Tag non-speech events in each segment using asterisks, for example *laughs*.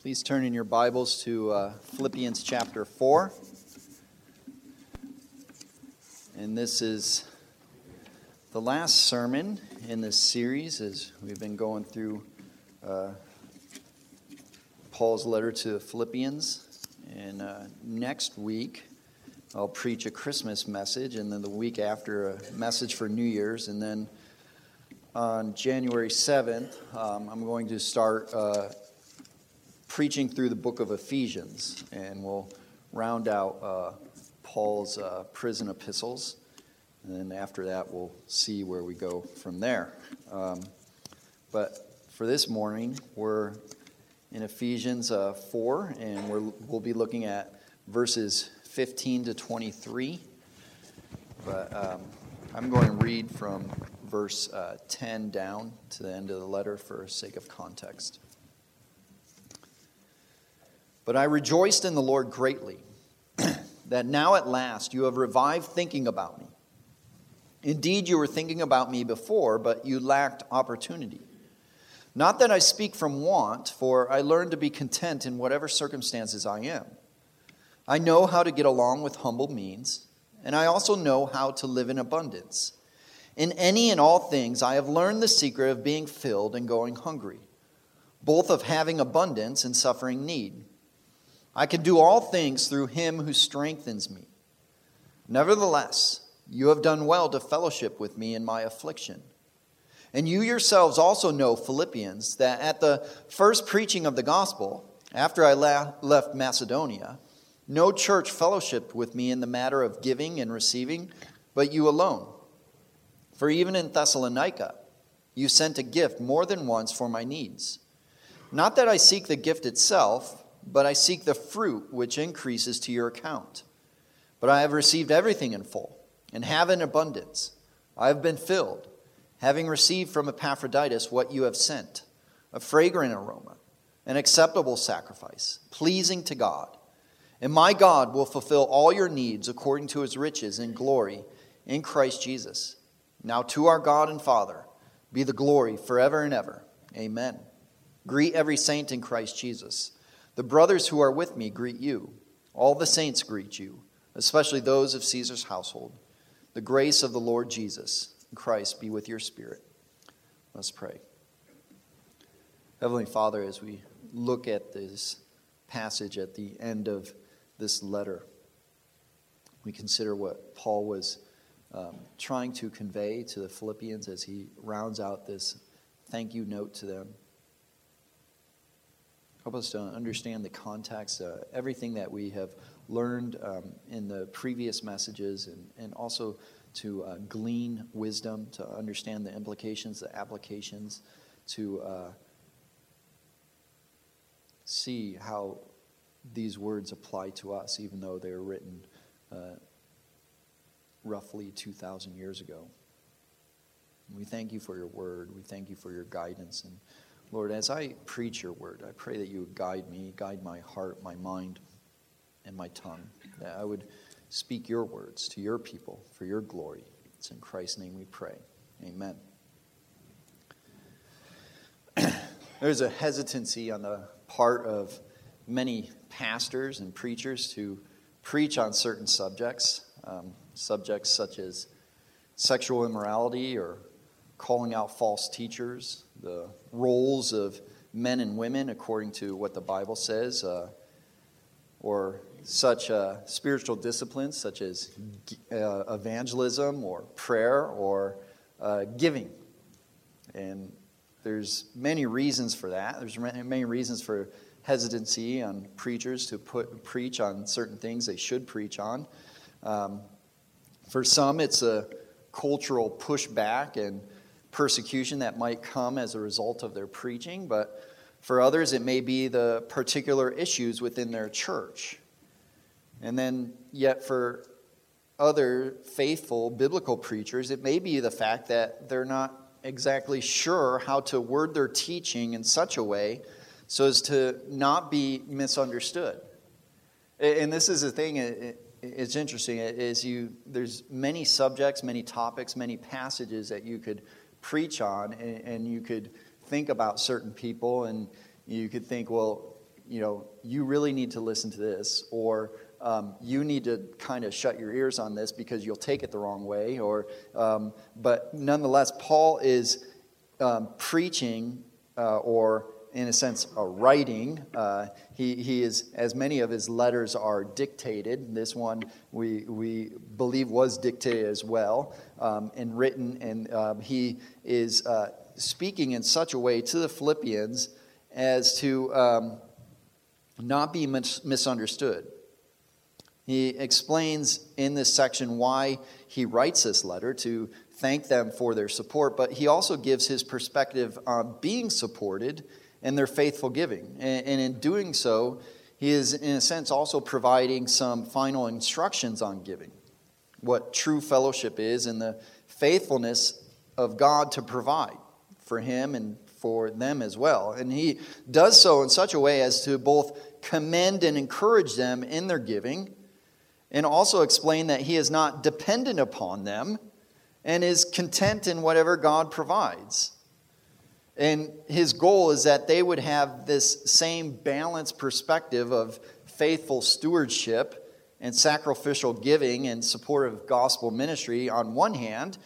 Please turn in your Bibles to uh, Philippians chapter 4. And this is the last sermon in this series as we've been going through uh, Paul's letter to Philippians. And uh, next week, I'll preach a Christmas message, and then the week after, a message for New Year's. And then on January 7th, um, I'm going to start uh, preaching through the book of Ephesians, and we'll round out uh, Paul's uh, prison epistles. And then after that, we'll see where we go from there. Um, but for this morning, we're in Ephesians uh, 4, and we will be looking at verses 15 to 23. But um, I'm going to read from verse uh, 10 down to the end of the letter for sake of context. But I rejoiced in the Lord greatly *clears throat* that now at last you have revived thinking about me. Indeed, you were thinking about me before, but you lacked opportunity. Not that I speak from want, for I learned to be content in whatever circumstances I am. I know how to get along with humble means, and I also know how to live in abundance. In any and all things, I have learned the secret of being filled and going hungry, both of having abundance and suffering need. I can do all things through him who strengthens me. Nevertheless, you have done well to fellowship with me in my affliction. And you yourselves also know, Philippians, that at the first preaching of the gospel, after I left Macedonia, no church fellowshiped with me in the matter of giving and receiving, but you alone. For even in Thessalonica, you sent a gift more than once for my needs. Not that I seek the gift itself but I seek the fruit which increases to your account. But I have received everything in full, and have in abundance. I have been filled, having received from Epaphroditus what you have sent a fragrant aroma, an acceptable sacrifice, pleasing to God. And my God will fulfill all your needs according to his riches and glory in Christ Jesus. Now to our God and Father be the glory forever and ever. Amen. Greet every saint in Christ Jesus. The brothers who are with me greet you. All the saints greet you, especially those of Caesar's household. The grace of the Lord Jesus Christ be with your spirit. Let's pray. Heavenly Father, as we look at this passage at the end of this letter, we consider what Paul was um, trying to convey to the Philippians as he rounds out this thank you note to them. Help us to understand the context, uh, everything that we have learned um, in the previous messages, and, and also to uh, glean wisdom, to understand the implications, the applications, to uh, see how these words apply to us, even though they were written uh, roughly 2,000 years ago. We thank you for your word. We thank you for your guidance and Lord, as I preach your word, I pray that you would guide me, guide my heart, my mind, and my tongue, that I would speak your words to your people for your glory. It's in Christ's name we pray. Amen. *clears throat* There's a hesitancy on the part of many pastors and preachers to preach on certain subjects, um, subjects such as sexual immorality or calling out false teachers, the roles of men and women according to what the Bible says, uh, or such uh, spiritual disciplines such as uh, evangelism or prayer or uh, giving. And there's many reasons for that. There's many reasons for hesitancy on preachers to put preach on certain things they should preach on. Um, for some, it's a cultural pushback and persecution that might come as a result of their preaching, but for others, it may be the particular issues within their church. And then, yet, for other faithful biblical preachers, it may be the fact that they're not exactly sure how to word their teaching in such a way so as to not be misunderstood. And this is the thing, it's interesting, is you, there's many subjects, many topics, many passages that you could preach on, and, and you could think about certain people, and you could think, well, you know, you really need to listen to this, or um, you need to kind of shut your ears on this because you'll take it the wrong way. Or, um, but nonetheless, Paul is um, preaching uh, or in a sense, a writing. Uh, he, he is, as many of his letters are dictated. This one we, we believe was dictated as well um, and written. And um, he is uh, speaking in such a way to the Philippians as to um, not be mis- misunderstood. He explains in this section why he writes this letter to thank them for their support, but he also gives his perspective on being supported and their faithful giving. And, and in doing so, he is, in a sense, also providing some final instructions on giving, what true fellowship is, and the faithfulness of God to provide for him and for them as well. And he does so in such a way as to both commend and encourage them in their giving, and also explain that he is not dependent upon them and is content in whatever God provides. And his goal is that they would have this same balanced perspective of faithful stewardship and sacrificial giving and support of gospel ministry on one hand,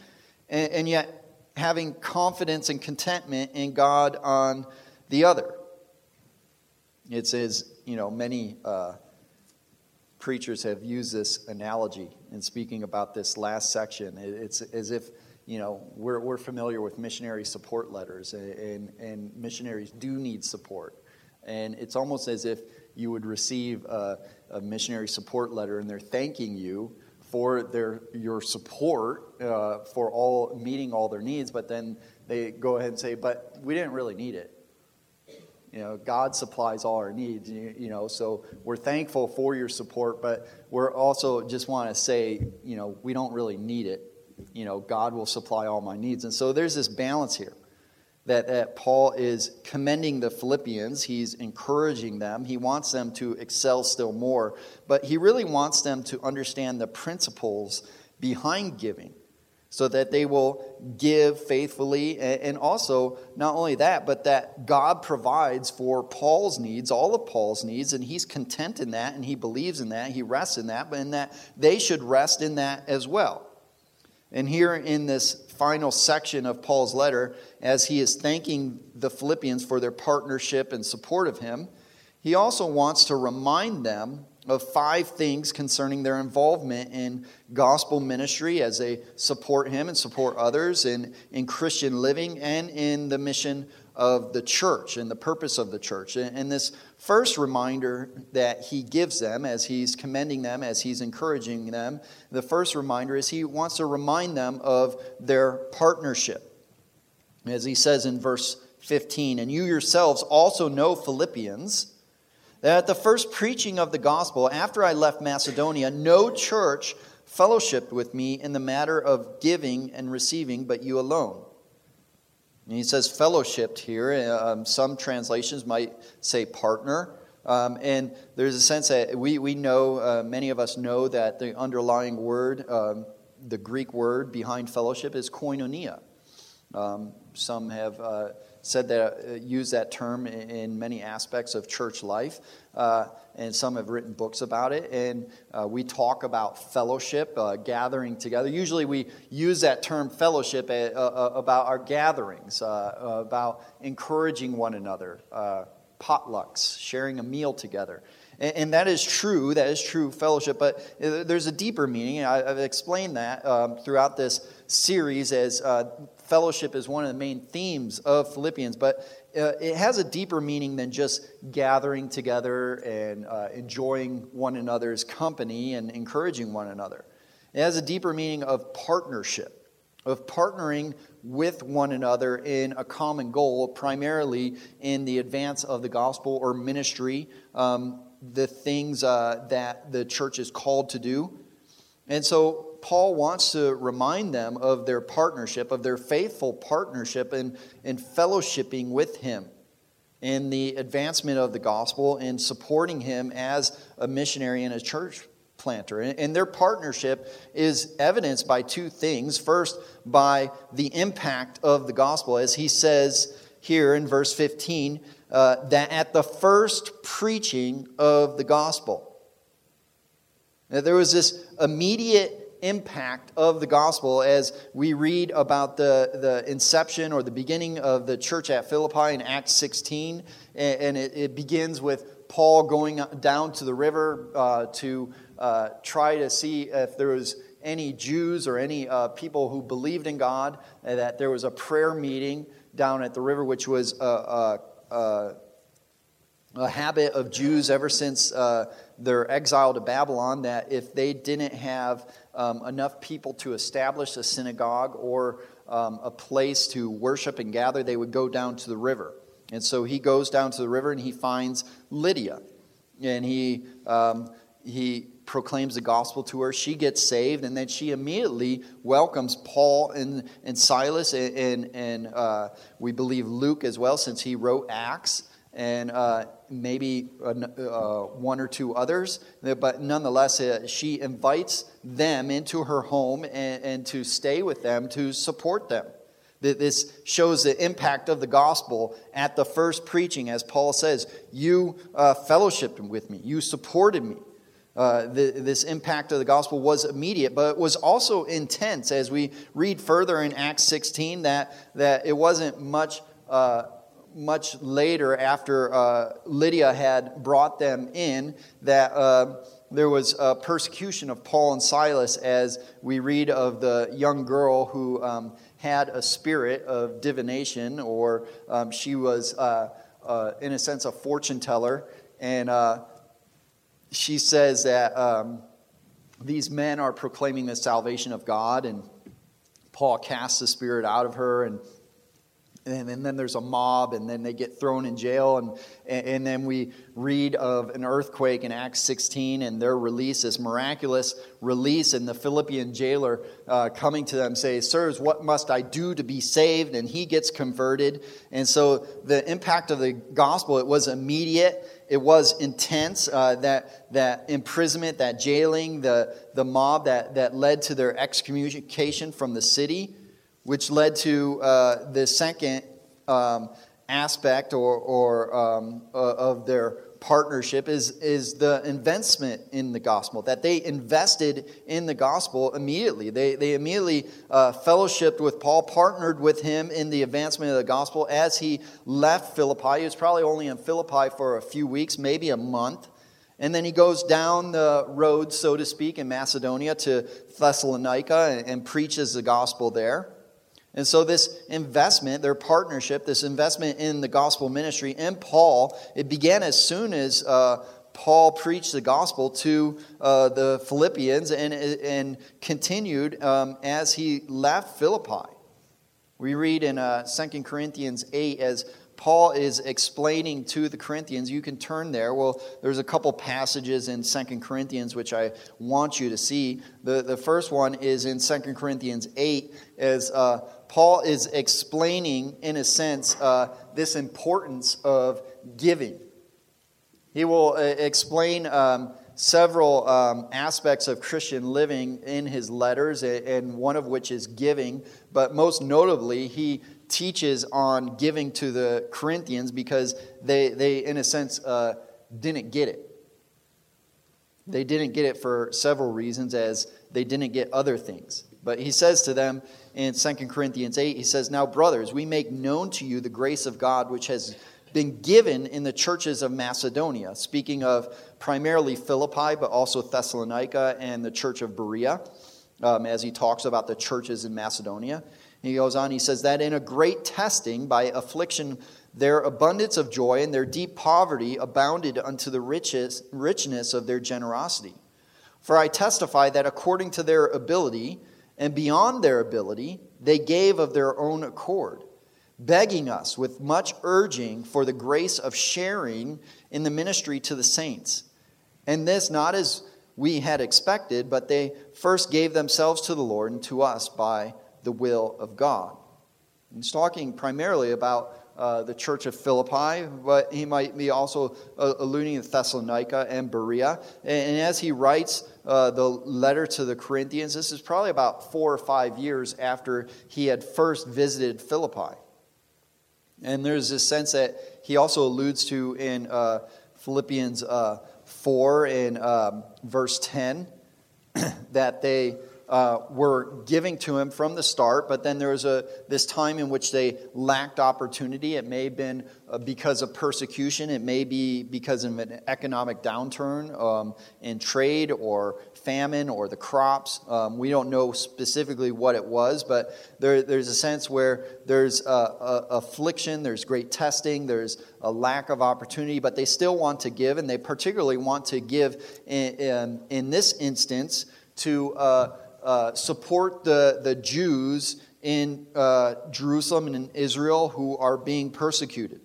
and, and yet having confidence and contentment in God on the other. It's as, you know, many uh, preachers have used this analogy in speaking about this last section. It's as if you know, we're, we're familiar with missionary support letters, and, and missionaries do need support. And it's almost as if you would receive a, a missionary support letter and they're thanking you for their, your support uh, for all meeting all their needs, but then they go ahead and say, but we didn't really need it. You know, God supplies all our needs, you, you know, so we're thankful for your support, but we're also just want to say, you know, we don't really need it you know, God will supply all my needs. And so there's this balance here that, that Paul is commending the Philippians. He's encouraging them. He wants them to excel still more, but he really wants them to understand the principles behind giving so that they will give faithfully. And also, not only that, but that God provides for Paul's needs, all of Paul's needs, and he's content in that, and he believes in that, he rests in that, but in that they should rest in that as well. And here in this final section of Paul's letter, as he is thanking the Philippians for their partnership and support of him, he also wants to remind them of five things concerning their involvement in gospel ministry as they support him and support others in, in Christian living and in the mission of the church and the purpose of the church. And this first reminder that he gives them as he's commending them, as he's encouraging them, the first reminder is he wants to remind them of their partnership. As he says in verse 15, and you yourselves also know, Philippians, that at the first preaching of the gospel, after I left Macedonia, no church fellowshipped with me in the matter of giving and receiving, but you alone. And he says fellowshipped here. Um, some translations might say partner. Um, and there's a sense that we, we know, uh, many of us know that the underlying word, um, the Greek word behind fellowship is koinonia. Um, some have uh, said that, uh, use that term in, in, many aspects of church life, uh, and some have written books about it. And uh, we talk about fellowship, uh, gathering together. Usually, we use that term fellowship uh, uh, about our gatherings, about encouraging one another, potlucks, sharing a meal together. And, and, that is true, that is true fellowship, but there's a deeper meaning. And I, have explained that um, throughout this series as fellowship is one of the main themes of Philippians, but uh, it has a deeper meaning than just gathering together and uh, enjoying one another's company and encouraging one another. It has a deeper meaning of partnership, of partnering with one another in a common goal, primarily in the advance of the gospel or ministry, um, the things uh, that the church is called to do. And so Paul wants to remind them of their partnership, of their faithful partnership in, in fellowshipping with him in the advancement of the gospel and supporting him as a missionary and a church planter. And their partnership is evidenced by two things. First, by the impact of the gospel, as he says here in verse 15 uh, that at the first preaching of the gospel, there was this immediate impact of the gospel as we read about the, the inception or the beginning of the church at Philippi in Acts 16. And, it, it begins with Paul going down to the river uh, to uh, try to see if there was any Jews or any uh, people who believed in God, that there was a prayer meeting down at the river, which was a, a, a, a habit of Jews ever since uh, their exile to Babylon, that if they didn't have um, enough people to establish a synagogue or um, a place to worship and gather, they would go down to the river. And so he goes down to the river and he finds Lydia. And he, um, he proclaims the gospel to her. She gets saved, and then she immediately welcomes Paul and, and Silas, and, and, and uh, we believe Luke as well, since he wrote Acts and uh, maybe uh, one or two others. But nonetheless, uh, she invites them into her home and, and, to stay with them to support them. This shows the impact of the gospel at the first preaching, as Paul says, You uh, fellowshipped with me, you supported me. Uh, the, this impact of the gospel was immediate, but it was also intense as we read further in Acts 16 that, that it wasn't much uh, much later, after uh, Lydia had brought them in, that uh, there was a persecution of Paul and Silas as we read of the young girl who um, had a spirit of divination, or um, she was, uh, uh in a sense, a fortune teller. And uh, she says that um, these men are proclaiming the salvation of God, and Paul casts the spirit out of her and and, and, then there's a mob, and then they get thrown in jail. And, and then we read of an earthquake in Acts 16 and their release, this miraculous release, and the Philippian jailer uh, coming to them say, Sirs, what must I do to be saved? And he gets converted. And so the impact of the gospel, it was immediate. It was intense, uh, that, that imprisonment, that jailing, the, the mob that, that led to their excommunication from the city which led to uh, the second um, aspect or, or um, uh, of their partnership is, is the investment in the gospel, that they invested in the gospel immediately. They, they immediately uh, fellowshipped with Paul, partnered with him in the advancement of the gospel as he left Philippi. He was probably only in Philippi for a few weeks, maybe a month. And then he goes down the road, so to speak, in Macedonia to Thessalonica and, and preaches the gospel there. And so, this investment, their partnership, this investment in the gospel ministry in Paul, it began as soon as uh, Paul preached the gospel to uh, the Philippians and, and continued um, as he left Philippi. We read in uh, 2 Corinthians 8 as Paul is explaining to the Corinthians. You can turn there. Well, there's a couple passages in Second Corinthians which I want you to see. The, the first one is in Second Corinthians 8 as uh, Paul is explaining, in a sense, uh, this importance of giving. He will uh, explain um, several um, aspects of Christian living in his letters, and one of which is giving. But most notably, he teaches on giving to the Corinthians because they, they in a sense, uh, didn't get it. They didn't get it for several reasons, as they didn't get other things. But he says to them in 2 Corinthians 8, he says, Now, brothers, we make known to you the grace of God which has been given in the churches of Macedonia, speaking of primarily Philippi, but also Thessalonica and the church of Berea, um, as he talks about the churches in Macedonia. He goes on, he says that in a great testing by affliction, their abundance of joy and their deep poverty abounded unto the riches, richness of their generosity. For I testify that according to their ability and beyond their ability, they gave of their own accord, begging us with much urging for the grace of sharing in the ministry to the saints. And this not as we had expected, but they first gave themselves to the Lord and to us by the will of God. He's talking primarily about uh, the church of Philippi, but he might be also uh, alluding to Thessalonica and Berea. And, and as he writes uh, the letter to the Corinthians, this is probably about four or five years after he had first visited Philippi. And there's this sense that he also alludes to in uh, Philippians uh, 4 in um, verse 10 *clears throat* that they uh, were giving to him from the start, but then there was a, this time in which they lacked opportunity. It may have been uh, because of persecution, it may be because of an economic downturn um, in trade or famine or the crops. Um, we don't know specifically what it was, but there, there's a sense where there's a, a, affliction, there's great testing, there's a lack of opportunity, but they still want to give, and they particularly want to give in, in, in this instance to. Uh, uh, support the, the Jews in uh, Jerusalem and in Israel who are being persecuted,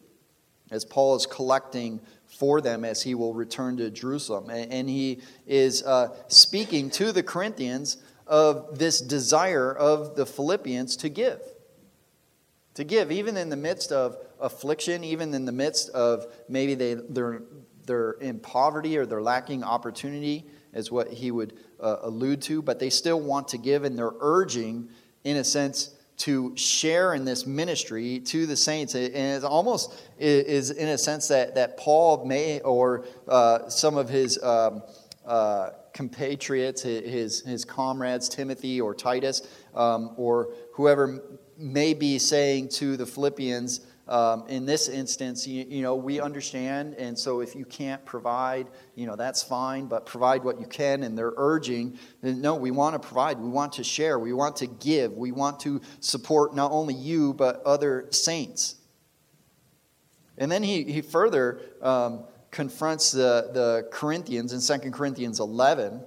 as Paul is collecting for them as he will return to Jerusalem. And, and he is uh, speaking to the Corinthians of this desire of the Philippians to give. To give, even in the midst of affliction, even in the midst of maybe they, they're, they're in poverty or they're lacking opportunity, is what he would uh, allude to, but they still want to give, and they're urging, in a sense, to share in this ministry to the saints. And it almost is, in a sense, that, that Paul may, or uh, some of his um, uh, compatriots, his, his comrades, Timothy or Titus, um, or whoever may be saying to the Philippians, um, in this instance, you, you, know, we understand, and so if you can't provide, you know, that's fine, but provide what you can. And they're urging, no, we want to provide, we want to share, we want to give, we want to support not only you, but other saints. And then he, he further um, confronts the, the Corinthians in 2 Corinthians 11.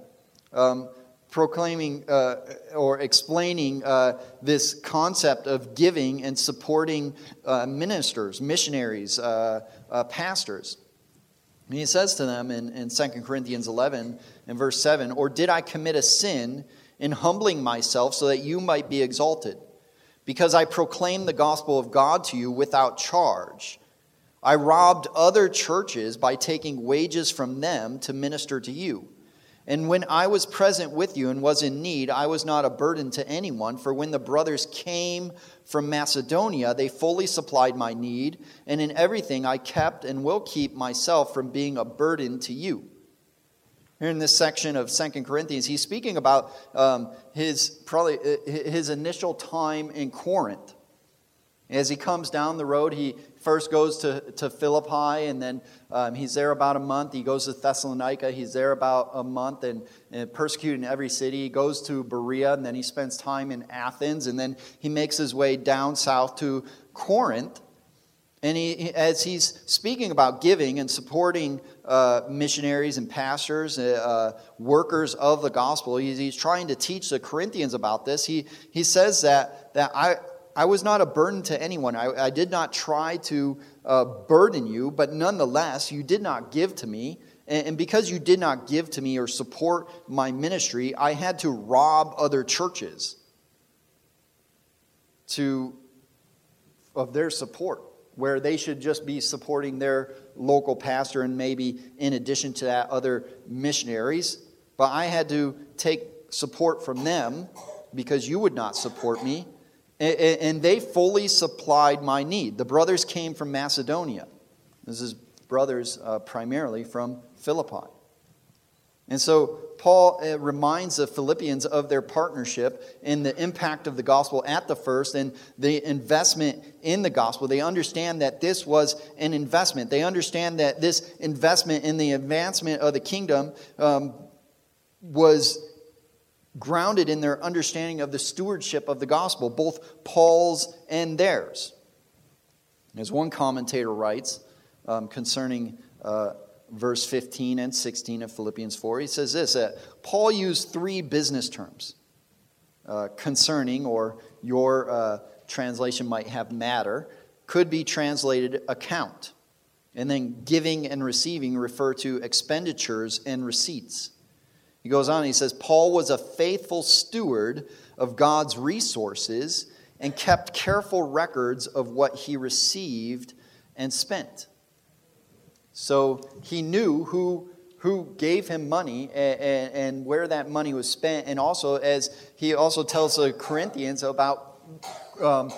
Um, proclaiming uh, or explaining uh, this concept of giving and supporting uh, ministers, missionaries, uh, uh, pastors. And he says to them in, in 2 Corinthians 11 and verse 7 Or did I commit a sin in humbling myself so that you might be exalted? Because I proclaimed the gospel of God to you without charge. I robbed other churches by taking wages from them to minister to you. And when I was present with you and was in need, I was not a burden to anyone, for when the brothers came from Macedonia, they fully supplied my need, and in everything I kept and will keep myself from being a burden to you. Here in this section of Second Corinthians, he's speaking about um, his probably uh, his initial time in Corinth. As he comes down the road, he first goes to, to Philippi, and then um, he's there about a month. He goes to Thessalonica. He's there about a month and, and persecuted in every city. He goes to Berea, and then he spends time in Athens, and then he makes his way down south to Corinth. And he, as he's speaking about giving and supporting uh, missionaries and pastors, uh, uh, workers of the gospel, he's, he's, trying to teach the Corinthians about this. He, he says that, that I, I was not a burden to anyone. I, I did not try to uh, burden you, but nonetheless, you did not give to me. And, and because you did not give to me or support my ministry, I had to rob other churches to, of their support, where they should just be supporting their local pastor and maybe in addition to that, other missionaries. But I had to take support from them because you would not support me and they fully supplied my need. The brothers came from Macedonia. This is brothers uh, primarily from Philippi. And so Paul uh, reminds the Philippians of their partnership in the impact of the gospel at the first and the investment in the gospel. They understand that this was an investment. They understand that this investment in the advancement of the kingdom um, was grounded in their understanding of the stewardship of the gospel, both Paul's and theirs. As one commentator writes um, concerning uh, verse 15 and 16 of Philippians 4, he says this that Paul used three business terms uh, concerning, or your uh, translation might have matter, could be translated account. And then giving and receiving refer to expenditures and receipts. He goes on, he says, Paul was a faithful steward of God's resources and kept careful records of what he received and spent. So he knew who, who gave him money and, and, where that money was spent. And also, as he also tells the Corinthians about um,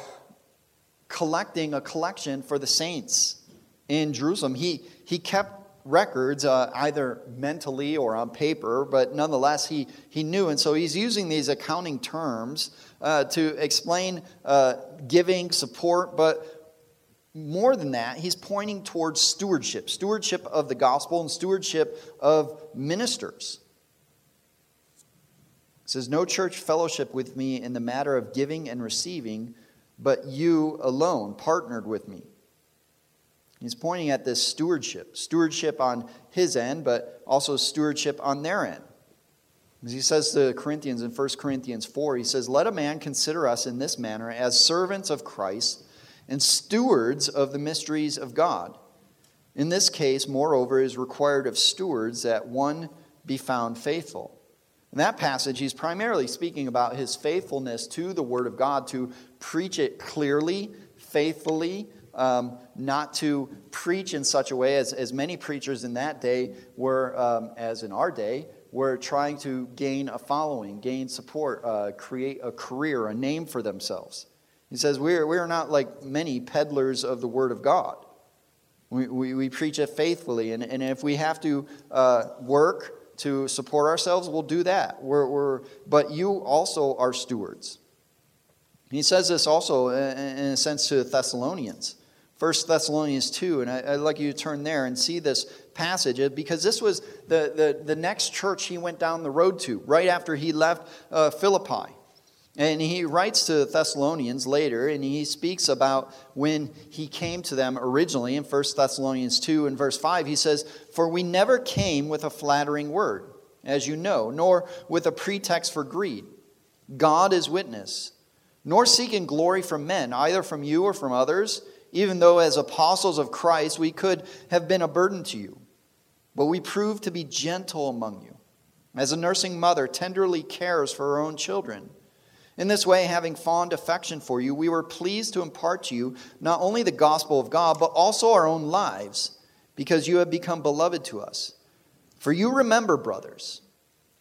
collecting a collection for the saints in Jerusalem. He, he kept records, uh, either mentally or on paper, but nonetheless, he, he knew. And so he's using these accounting terms uh, to explain uh, giving, support, but more than that, he's pointing towards stewardship stewardship of the gospel and stewardship of ministers. It says, No church fellowship with me in the matter of giving and receiving, but you alone partnered with me. He's pointing at this stewardship stewardship on his end, but also stewardship on their end. As he says to the Corinthians in 1 Corinthians 4, he says, Let a man consider us in this manner as servants of Christ and stewards of the mysteries of God. In this case, moreover, is required of stewards that one be found faithful. In that passage, he's primarily speaking about his faithfulness to the Word of God, to preach it clearly, faithfully, um, not to preach in such a way as, as many preachers in that day were, um, as in our day, were trying to gain a following, gain support, uh, create a career, a name for themselves. He says, We are, we are not like many peddlers of the Word of God. We, we, we preach it faithfully, and, and if we have to uh, work to support ourselves, we'll do that. We're, we're, but you also are stewards. He says this also in a sense to Thessalonians. 1 Thessalonians 2, and I, would like you to turn there and see this passage because this was the, the, the next church he went down the road to right after he left uh, Philippi. And he writes to Thessalonians later, and he speaks about when he came to them originally in 1 Thessalonians 2 and verse 5. He says, For we never came with a flattering word, as you know, nor with a pretext for greed. God is witness, nor seeking glory from men, either from you or from others, even though as apostles of Christ we could have been a burden to you. But we proved to be gentle among you, as a nursing mother tenderly cares for her own children. In this way, having fond affection for you, we were pleased to impart to you not only the gospel of God, but also our own lives, because you have become beloved to us. For you remember, brothers,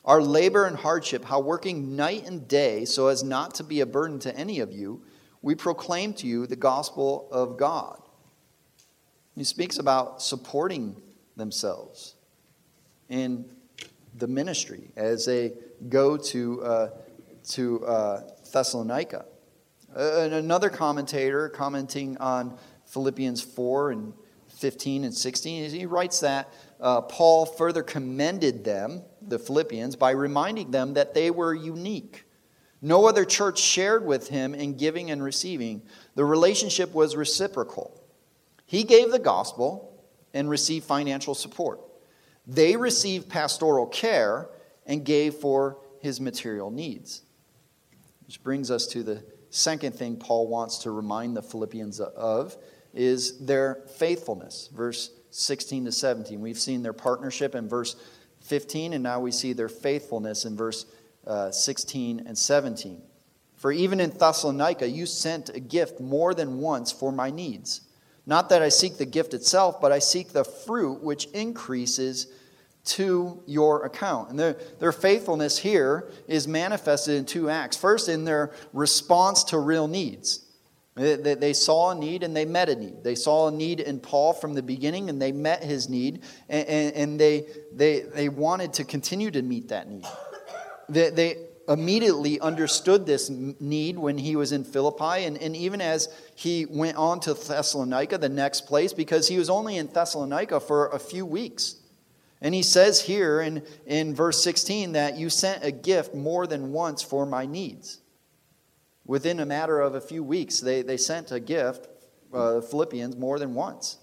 our labor and hardship, how working night and day so as not to be a burden to any of you, we proclaim to you the gospel of God. He speaks about supporting themselves in the ministry as they go to. Uh, to uh, Thessalonica. Uh, another commentator commenting on Philippians 4 and 15 and 16, he writes that uh, Paul further commended them, the Philippians, by reminding them that they were unique. No other church shared with him in giving and receiving. The relationship was reciprocal. He gave the gospel and received financial support. They received pastoral care and gave for his material needs. Which brings us to the second thing Paul wants to remind the Philippians of is their faithfulness. Verse 16 to 17. We've seen their partnership in verse 15, and now we see their faithfulness in verse uh, 16 and 17. For even in Thessalonica, you sent a gift more than once for my needs. Not that I seek the gift itself, but I seek the fruit which increases to your account. And their, their faithfulness here is manifested in two acts. First, in their response to real needs. They, they, they, saw a need and they met a need. They saw a need in Paul from the beginning and they met his need and, and, and they, they, they wanted to continue to meet that need. They, they immediately understood this need when he was in Philippi and, and even as he went on to Thessalonica, the next place, because he was only in Thessalonica for a few weeks. And he says here in, in verse 16 that you sent a gift more than once for my needs. Within a matter of a few weeks, they, they sent a gift, uh, Philippians, more than once.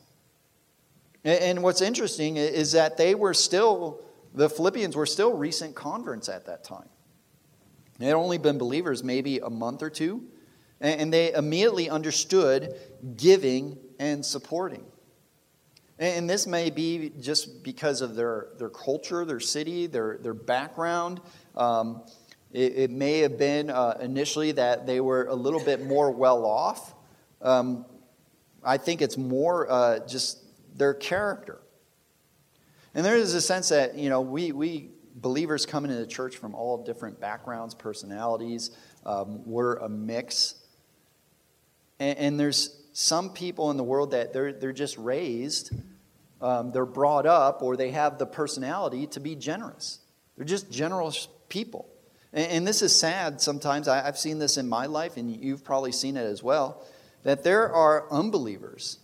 And, and what's interesting is that they were still, the Philippians were still recent converts at that time. They had only been believers maybe a month or two, and they immediately understood giving and supporting. And this may be just because of their, their culture, their city, their, their background. Um, it, it, may have been uh, initially that they were a little bit more well off. Um, I think it's more uh, just their character. And there is a sense that, you know, we, we believers come into the church from all different backgrounds, personalities. Um, we're a mix. And, and there's some people in the world that they're, they're just raised, um, they're brought up, or they have the personality to be generous. They're just generous people. And, and this is sad sometimes. I, I've seen this in my life, and you've probably seen it as well, that there are unbelievers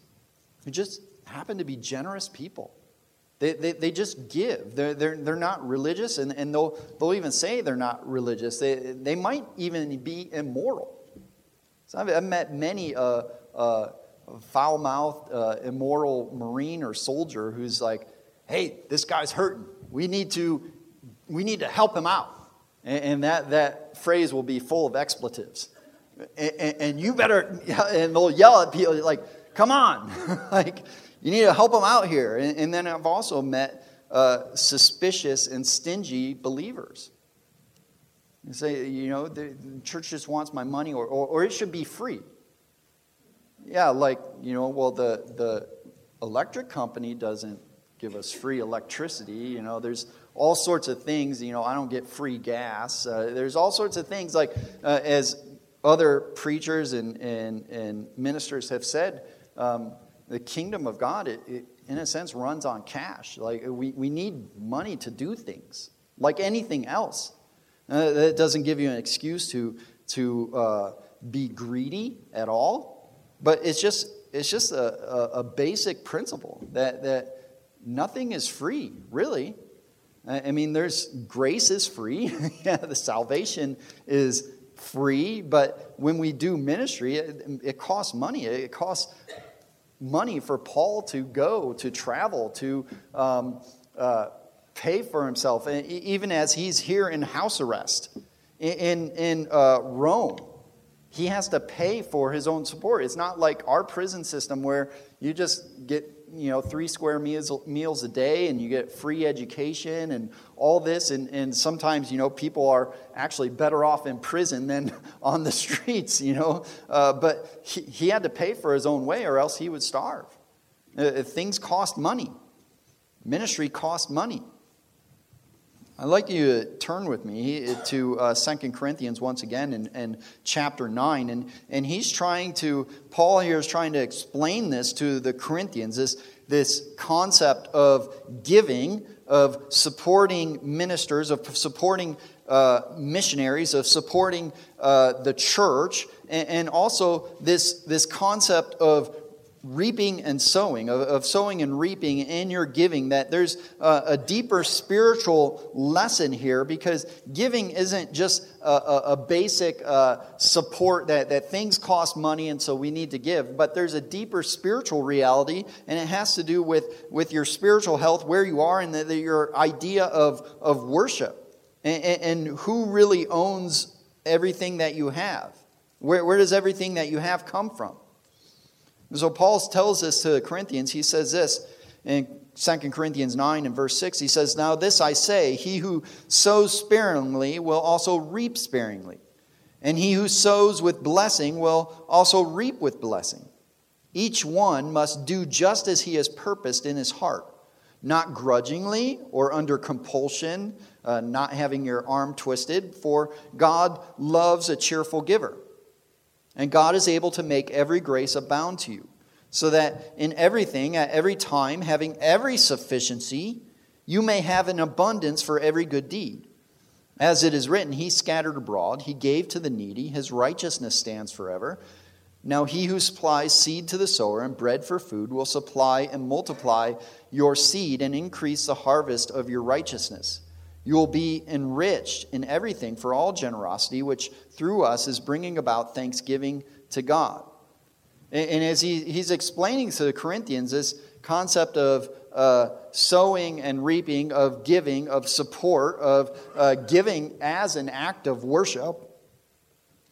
who just happen to be generous people. They, they, they just give. They're, they're, they're not religious, and, and they'll, they'll even say they're not religious. They, they might even be immoral. So I've, I've met many uh, uh, foul mouthed, uh, immoral Marine or soldier who's like, hey, this guy's hurting. We need to, we need to help him out. And, and that, that phrase will be full of expletives. And, and, and you better, *laughs* and they'll yell at people like, come on. *laughs* like, you need to help them out here. And, and then I've also met uh, suspicious and stingy believers. You say, you know, the church just wants my money, or, or, or it should be free. Yeah, like, you know, well, the, the electric company doesn't give us free electricity. You know, there's all sorts of things. You know, I don't get free gas. Uh, there's all sorts of things, like uh, as other preachers and, and, and ministers have said, um, the kingdom of God, it, it, in a sense, runs on cash. Like we, we need money to do things, like anything else. Uh, that doesn't give you an excuse to, to uh, be greedy at all, but it's just, it's just a, a, a, basic principle that, that nothing is free, really. I mean, there's grace is free. *laughs* yeah, the salvation is free, but when we do ministry, it, it costs money. It costs money for Paul to go, to travel, to um, uh, pay for himself, even as he's here in house arrest in, in uh, Rome. He has to pay for his own support. It's not like our prison system where you just get you know three square meals, meals a day and you get free education and all this. And, and sometimes you know people are actually better off in prison than *laughs* on the streets you know? Uh, but he, he had to pay for his own way or else he would starve. Uh, things cost money. Ministry cost money I'd like you to turn with me to uh, 2 Corinthians once again in, in, chapter 9. And, and he's trying to, Paul here is trying to explain this to the Corinthians, this, this concept of giving, of supporting ministers, of supporting uh, missionaries, of supporting uh, the church, and, and also this, this concept of reaping and sowing, of, of, sowing and reaping in your giving, that there's a, a deeper spiritual lesson here because giving isn't just a, a, a basic uh, support that, that things cost money and so we need to give, but there's a deeper spiritual reality and it has to do with, with your spiritual health, where you are, and the, the, your idea of, of worship and, and, and who really owns everything that you have. Where, where does everything that you have come from? So Paul tells this to the Corinthians. He says this in 2 Corinthians 9 and verse 6. He says, Now this I say, he who sows sparingly will also reap sparingly. And he who sows with blessing will also reap with blessing. Each one must do just as he has purposed in his heart, not grudgingly or under compulsion, uh, not having your arm twisted, for God loves a cheerful giver. And God is able to make every grace abound to you, so that in everything, at every time, having every sufficiency, you may have an abundance for every good deed. As it is written, He scattered abroad, He gave to the needy, His righteousness stands forever. Now he who supplies seed to the sower and bread for food will supply and multiply your seed and increase the harvest of your righteousness. You will be enriched in everything for all generosity, which through us is bringing about thanksgiving to God. And, as he, he's explaining to the Corinthians this concept of uh, sowing and reaping, of giving, of support, of uh, giving as an act of worship,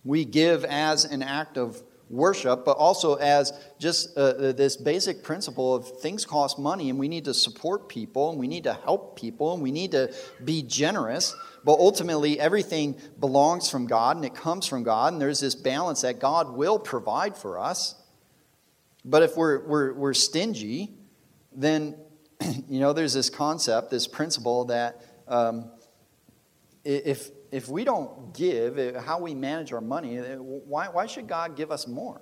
we give as an act of worship, but also as just uh, uh, this basic principle of things cost money and we need to support people and we need to help people and we need to be generous. But ultimately, everything belongs from God and it comes from God, and there's this balance that God will provide for us. But if we're, we're, we're stingy, then, *clears throat* you know, there's this concept, this principle that um, if, if we don't give, how we manage our money, why, why should God give us more?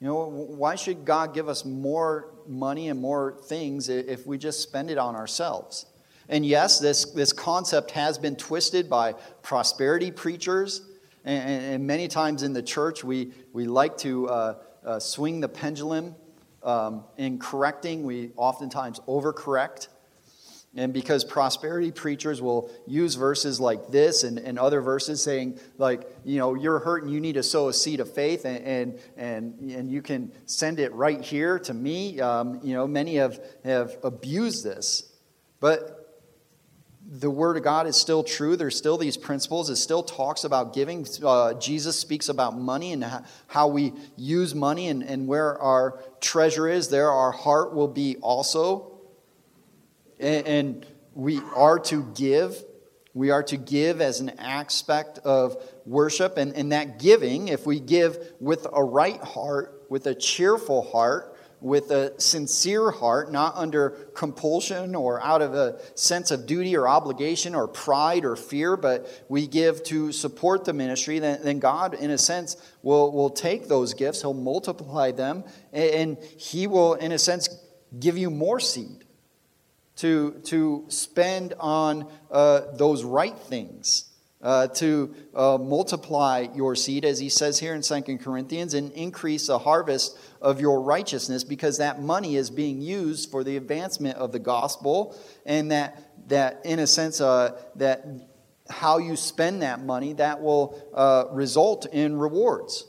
You know, why should God give us more money and more things if we just spend it on ourselves? And yes, this, this concept has been twisted by prosperity preachers. And, and many times in the church, we, we like to uh, uh, swing the pendulum um, in correcting. We oftentimes overcorrect. And because prosperity preachers will use verses like this and, and other verses saying, like, you know, you're hurting, you need to sow a seed of faith and, and, and, and you can send it right here to me. Um, you know, many have, have abused this. But the word of God is still true. There's still these principles. It still talks about giving. Uh, Jesus speaks about money and how we use money and, and where our treasure is, there our heart will be also and we are to give. We are to give as an aspect of worship. And, and that giving, if we give with a right heart, with a cheerful heart, with a sincere heart, not under compulsion or out of a sense of duty or obligation or pride or fear, but we give to support the ministry, then, then God, in a sense, will, will take those gifts, He'll multiply them, and He will, in a sense, give you more seed to, to spend on uh, those right things, uh, to uh, multiply your seed, as he says here in 2 Corinthians, and increase the harvest of your righteousness, because that money is being used for the advancement of the gospel, and that, that in a sense, uh, that how you spend that money, that will uh, result in rewards.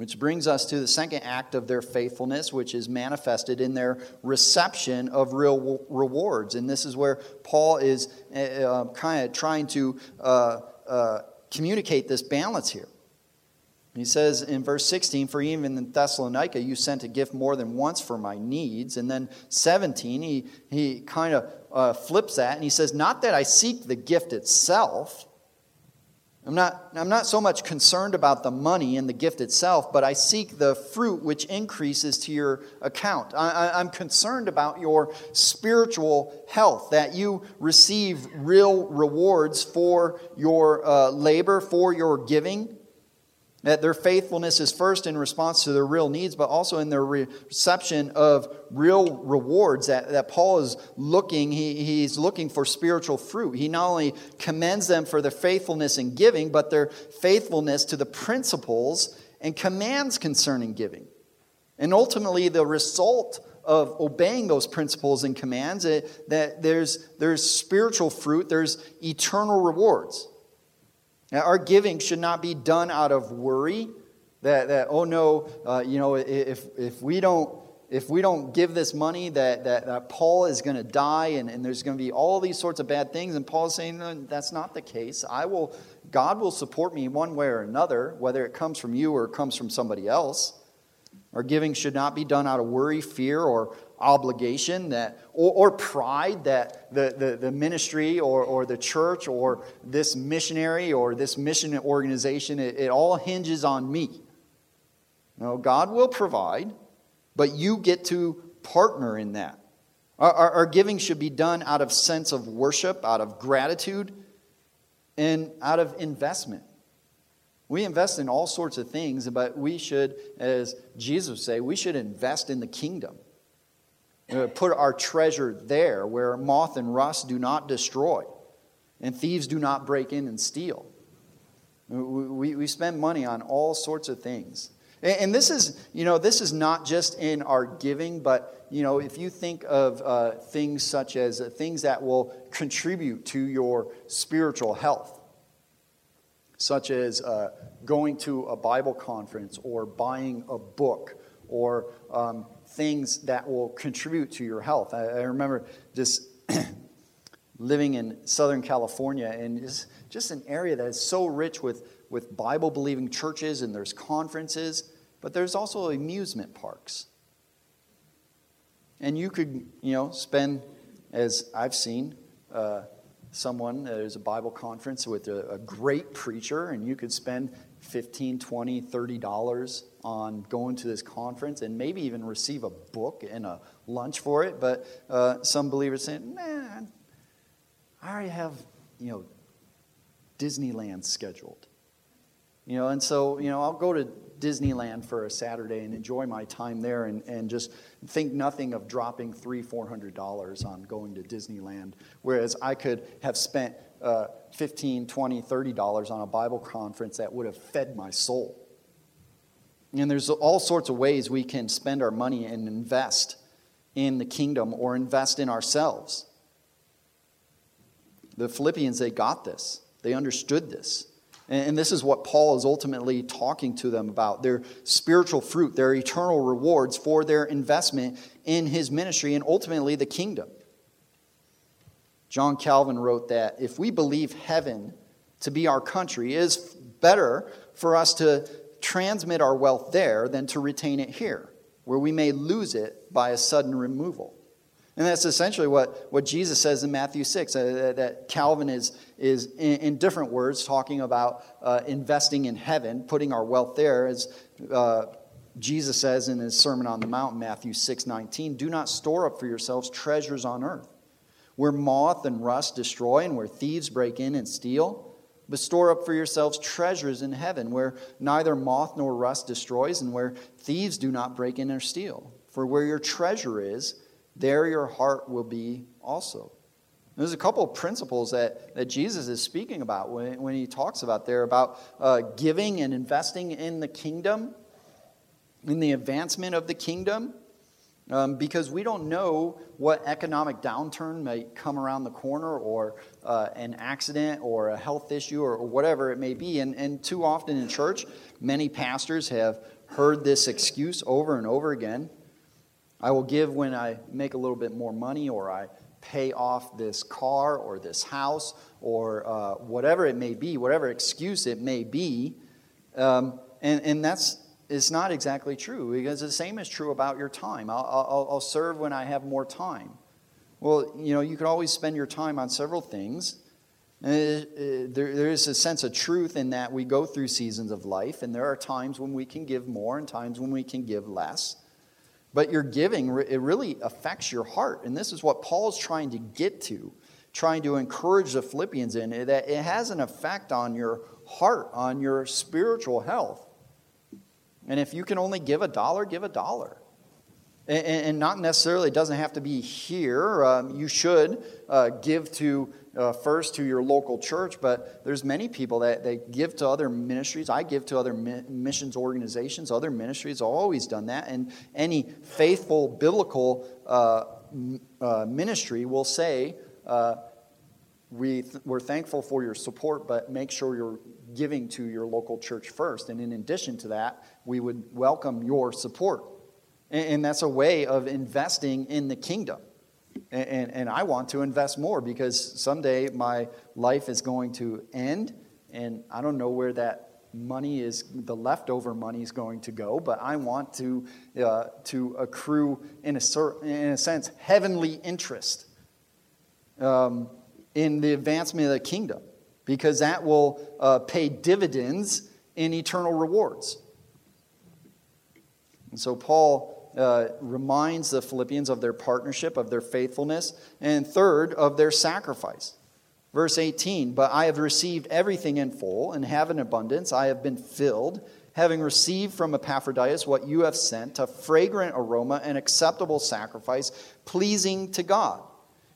Which brings us to the second act of their faithfulness, which is manifested in their reception of real rewards. And this is where Paul is uh, uh kind of trying to uh, uh, communicate this balance here. He says in verse 16, For even in Thessalonica you sent a gift more than once for my needs. And then 17, he, he kind of uh, flips that and he says, Not that I seek the gift itself I'm not, I'm not so much concerned about the money and the gift itself, but I seek the fruit which increases to your account. I, I'm concerned about your spiritual health, that you receive real rewards for your uh, labor, for your giving. That their faithfulness is first in response to their real needs, but also in their reception of real rewards. That, that Paul is looking, he, he's looking for spiritual fruit. He not only commends them for their faithfulness in giving, but their faithfulness to the principles and commands concerning giving. And ultimately, the result of obeying those principles and commands, it, that there's, there's spiritual fruit, there's eternal rewards. Now, our giving should not be done out of worry that, that oh no, uh, you know, if, if, we don't, if we don't give this money, that, that, that Paul is going to die and, and there's going to be all these sorts of bad things. And Paul is saying, no, that's not the case. I will, God will support me one way or another, whether it comes from you or it comes from somebody else. Our giving should not be done out of worry, fear, or obligation that, or, or pride that the, the, the, ministry or, or the church or this missionary or this mission organization, it, it all hinges on me. No, God will provide, but you get to partner in that. Our, our, our giving should be done out of sense of worship, out of gratitude, and out of investment. We invest in all sorts of things, but we should, as Jesus say, we should invest in the kingdom. Uh, put our treasure there where moth and rust do not destroy and thieves do not break in and steal. We, we spend money on all sorts of things. And this is, you know, this is not just in our giving, but, you know, if you think of uh, things such as uh, things that will contribute to your spiritual health, such as uh, going to a Bible conference or buying a book or um, things that will contribute to your health. I, I remember just *clears throat* living in Southern California and just, just an area that is so rich with, with Bible believing churches and there's conferences, but there's also amusement parks. And you could, you know, spend, as I've seen, uh, someone, there's a Bible conference with a, a great preacher, and you could spend 15 20 30 dollars on going to this conference and maybe even receive a book and a lunch for it but uh, some believers say man i already have you know disneyland scheduled You know, and so, you know, I'll go to Disneyland for a Saturday and enjoy my time there and, and just think nothing of dropping three, four hundred dollars on going to Disneyland. Whereas I could have spent uh, 15, 20, 30 dollars on a Bible conference that would have fed my soul. And there's all sorts of ways we can spend our money and invest in the kingdom or invest in ourselves. The Philippians, they got this. They understood this. And this is what Paul is ultimately talking to them about their spiritual fruit, their eternal rewards for their investment in his ministry and ultimately the kingdom. John Calvin wrote that if we believe heaven to be our country, it is better for us to transmit our wealth there than to retain it here, where we may lose it by a sudden removal. And that's essentially what, what Jesus says in Matthew 6, uh, that Calvin is, is in, in, different words, talking about uh, investing in heaven, putting our wealth there, as uh, Jesus says in his Sermon on the Mount, Matthew 6 19, do not store up for yourselves treasures on earth, where moth and rust destroy and where thieves break in and steal. But store up for yourselves treasures in heaven, where neither moth nor rust destroys, and where thieves do not break in or steal. For where your treasure is, there your heart will be also. There's a couple of principles that, that Jesus is speaking about when, when he talks about there about uh, giving and investing in the kingdom, in the advancement of the kingdom, um, because we don't know what economic downturn might come around the corner or uh, an accident or a health issue or, or whatever it may be. And, and too often in church, many pastors have heard this excuse over and over again. I will give when I make a little bit more money or I pay off this car or this house or uh, whatever it may be, whatever excuse it may be. Um, and, and that's it's not exactly true because the same is true about your time. I'll, I'll, I'll serve when I have more time. Well, you know, you can always spend your time on several things. Uh, uh, there, there is a sense of truth in that we go through seasons of life, and there are times when we can give more and times when we can give less. But your giving, it really affects your heart. And this is what Paul's trying to get to, trying to encourage the Philippians in, that it has an effect on your heart, on your spiritual health. And if you can only give a dollar, give a dollar. And, not necessarily, it doesn't have to be here. Um, you should uh, give to uh, first to your local church, but there's many people that they give to other ministries. I give to other mi- missions organizations, other ministries. I've always done that. And any faithful biblical uh, uh, ministry will say, uh, we th- we're thankful for your support, but make sure you're giving to your local church first. And in addition to that, we would welcome your support. And, that's a way of investing in the kingdom. And, and, and I want to invest more because someday my life is going to end, and I don't know where that money is the leftover money is going to go but i want to uh, to accrue in a, in a sense heavenly interest um, in the advancement of the kingdom because that will uh, pay dividends in eternal rewards and so paul uh, reminds the Philippians of their partnership, of their faithfulness, and third, of their sacrifice. Verse 18 But I have received everything in full and have an abundance. I have been filled, having received from Epaphroditus what you have sent, a fragrant aroma, an acceptable sacrifice, pleasing to God.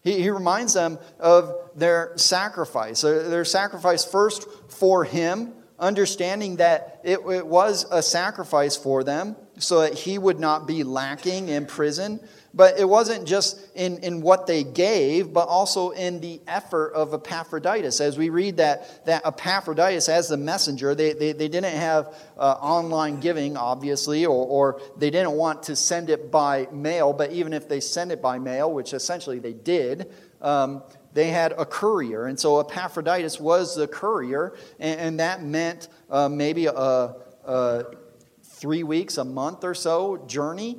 He, he reminds them of their sacrifice, their sacrifice first for Him, understanding that it, it was a sacrifice for them so that he would not be lacking in prison. But it wasn't just in, in what they gave, but also in the effort of Epaphroditus. As we read that, that Epaphroditus, as the messenger, they, they, they didn't have uh, online giving, obviously, or, or they didn't want to send it by mail. But even if they sent it by mail, which essentially they did, um, they had a courier. And so Epaphroditus was the courier, and, and that meant uh, maybe a, a three weeks, a month or so journey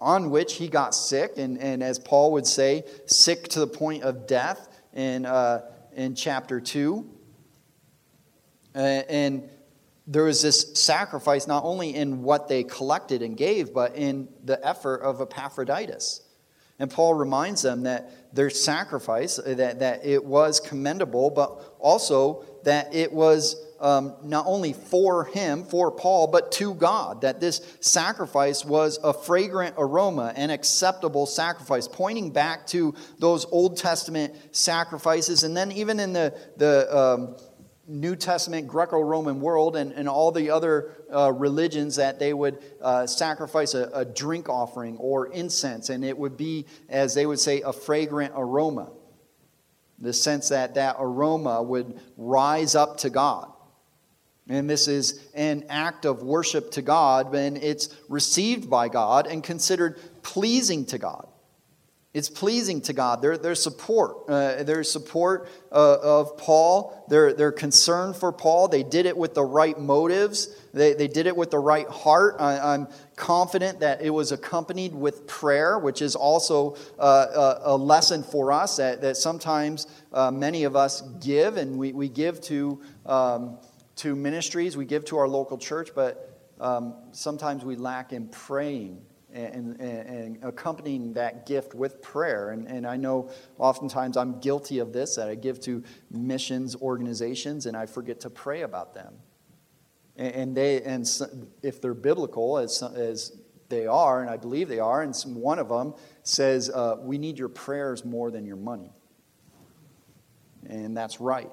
on which he got sick, and, and as Paul would say, sick to the point of death in, uh, in chapter 2. Uh, and there was this sacrifice not only in what they collected and gave, but in the effort of Epaphroditus. And Paul reminds them that their sacrifice, that, that it was commendable, but also that it was um, not only for him, for Paul, but to God, that this sacrifice was a fragrant aroma, an acceptable sacrifice, pointing back to those Old Testament sacrifices. And then, even in the, the um, New Testament Greco Roman world and, and all the other uh, religions that they would uh, sacrifice a, a drink offering or incense, and it would be, as they would say, a fragrant aroma. The sense that that aroma would rise up to God. And this is an act of worship to God, and it's received by God and considered pleasing to God. It's pleasing to God. Their, their support, uh, their support uh, of Paul, their, their concern for Paul, they did it with the right motives. They, they did it with the right heart. I, am confident that it was accompanied with prayer, which is also uh, a, a, lesson for us that, that sometimes uh, many of us give, and we, we give to. Um, to ministries, we give to our local church, but um, sometimes we lack in praying and, and, and, accompanying that gift with prayer. And, and I know oftentimes I'm guilty of this, that I give to missions organizations and I forget to pray about them. And, they, and if they're biblical, as, as they are, and I believe they are, and one of them says, uh, We need your prayers more than your money. And that's right.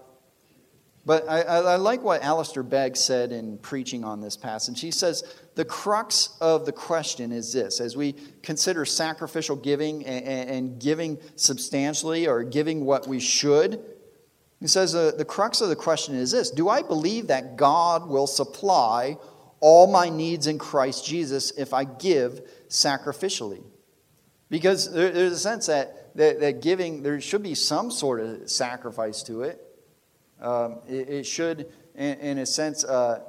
But I, I, like what Alistair Begg said in preaching on this passage. He says, The crux of the question is this as we consider sacrificial giving and, and giving substantially or giving what we should, he says, uh, The crux of the question is this Do I believe that God will supply all my needs in Christ Jesus if I give sacrificially? Because there, there's a sense that, that, that giving, there should be some sort of sacrifice to it. Um, it, it, should, in, in a sense, uh,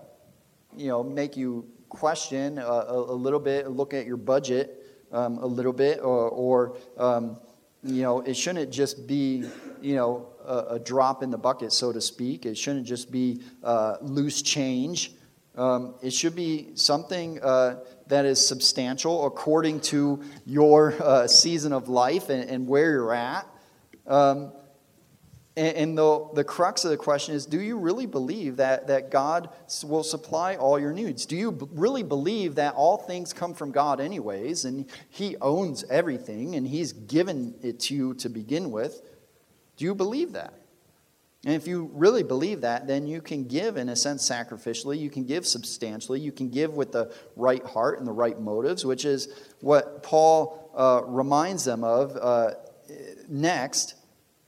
you know, make you question a, a, a, little bit, look at your budget um, a little bit, or, or um, you know, it shouldn't just be, you know, a, a, drop in the bucket, so to speak. It shouldn't just be uh, loose change. Um, it should be something uh, that is substantial according to your uh, season of life and, and where you're at. Um, and, and the, the crux of the question is do you really believe that, that God will supply all your needs? Do you b- really believe that all things come from God, anyways, and He owns everything and He's given it to you to begin with? Do you believe that? And if you really believe that, then you can give, in a sense, sacrificially. You can give substantially. You can give with the right heart and the right motives, which is what Paul uh, reminds them of uh, next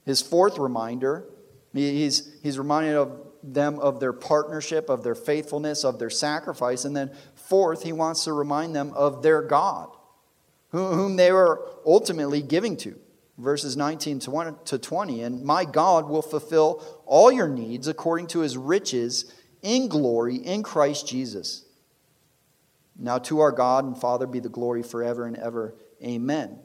his fourth reminder, he's, he's reminded of them of their partnership, of their faithfulness, of their sacrifice. And then, fourth, he wants to remind them of their God, whom they were ultimately giving to. Verses 19 to 20. And my God will fulfill all your needs according to his riches in glory in Christ Jesus. Now, to our God and Father be the glory forever and ever. Amen.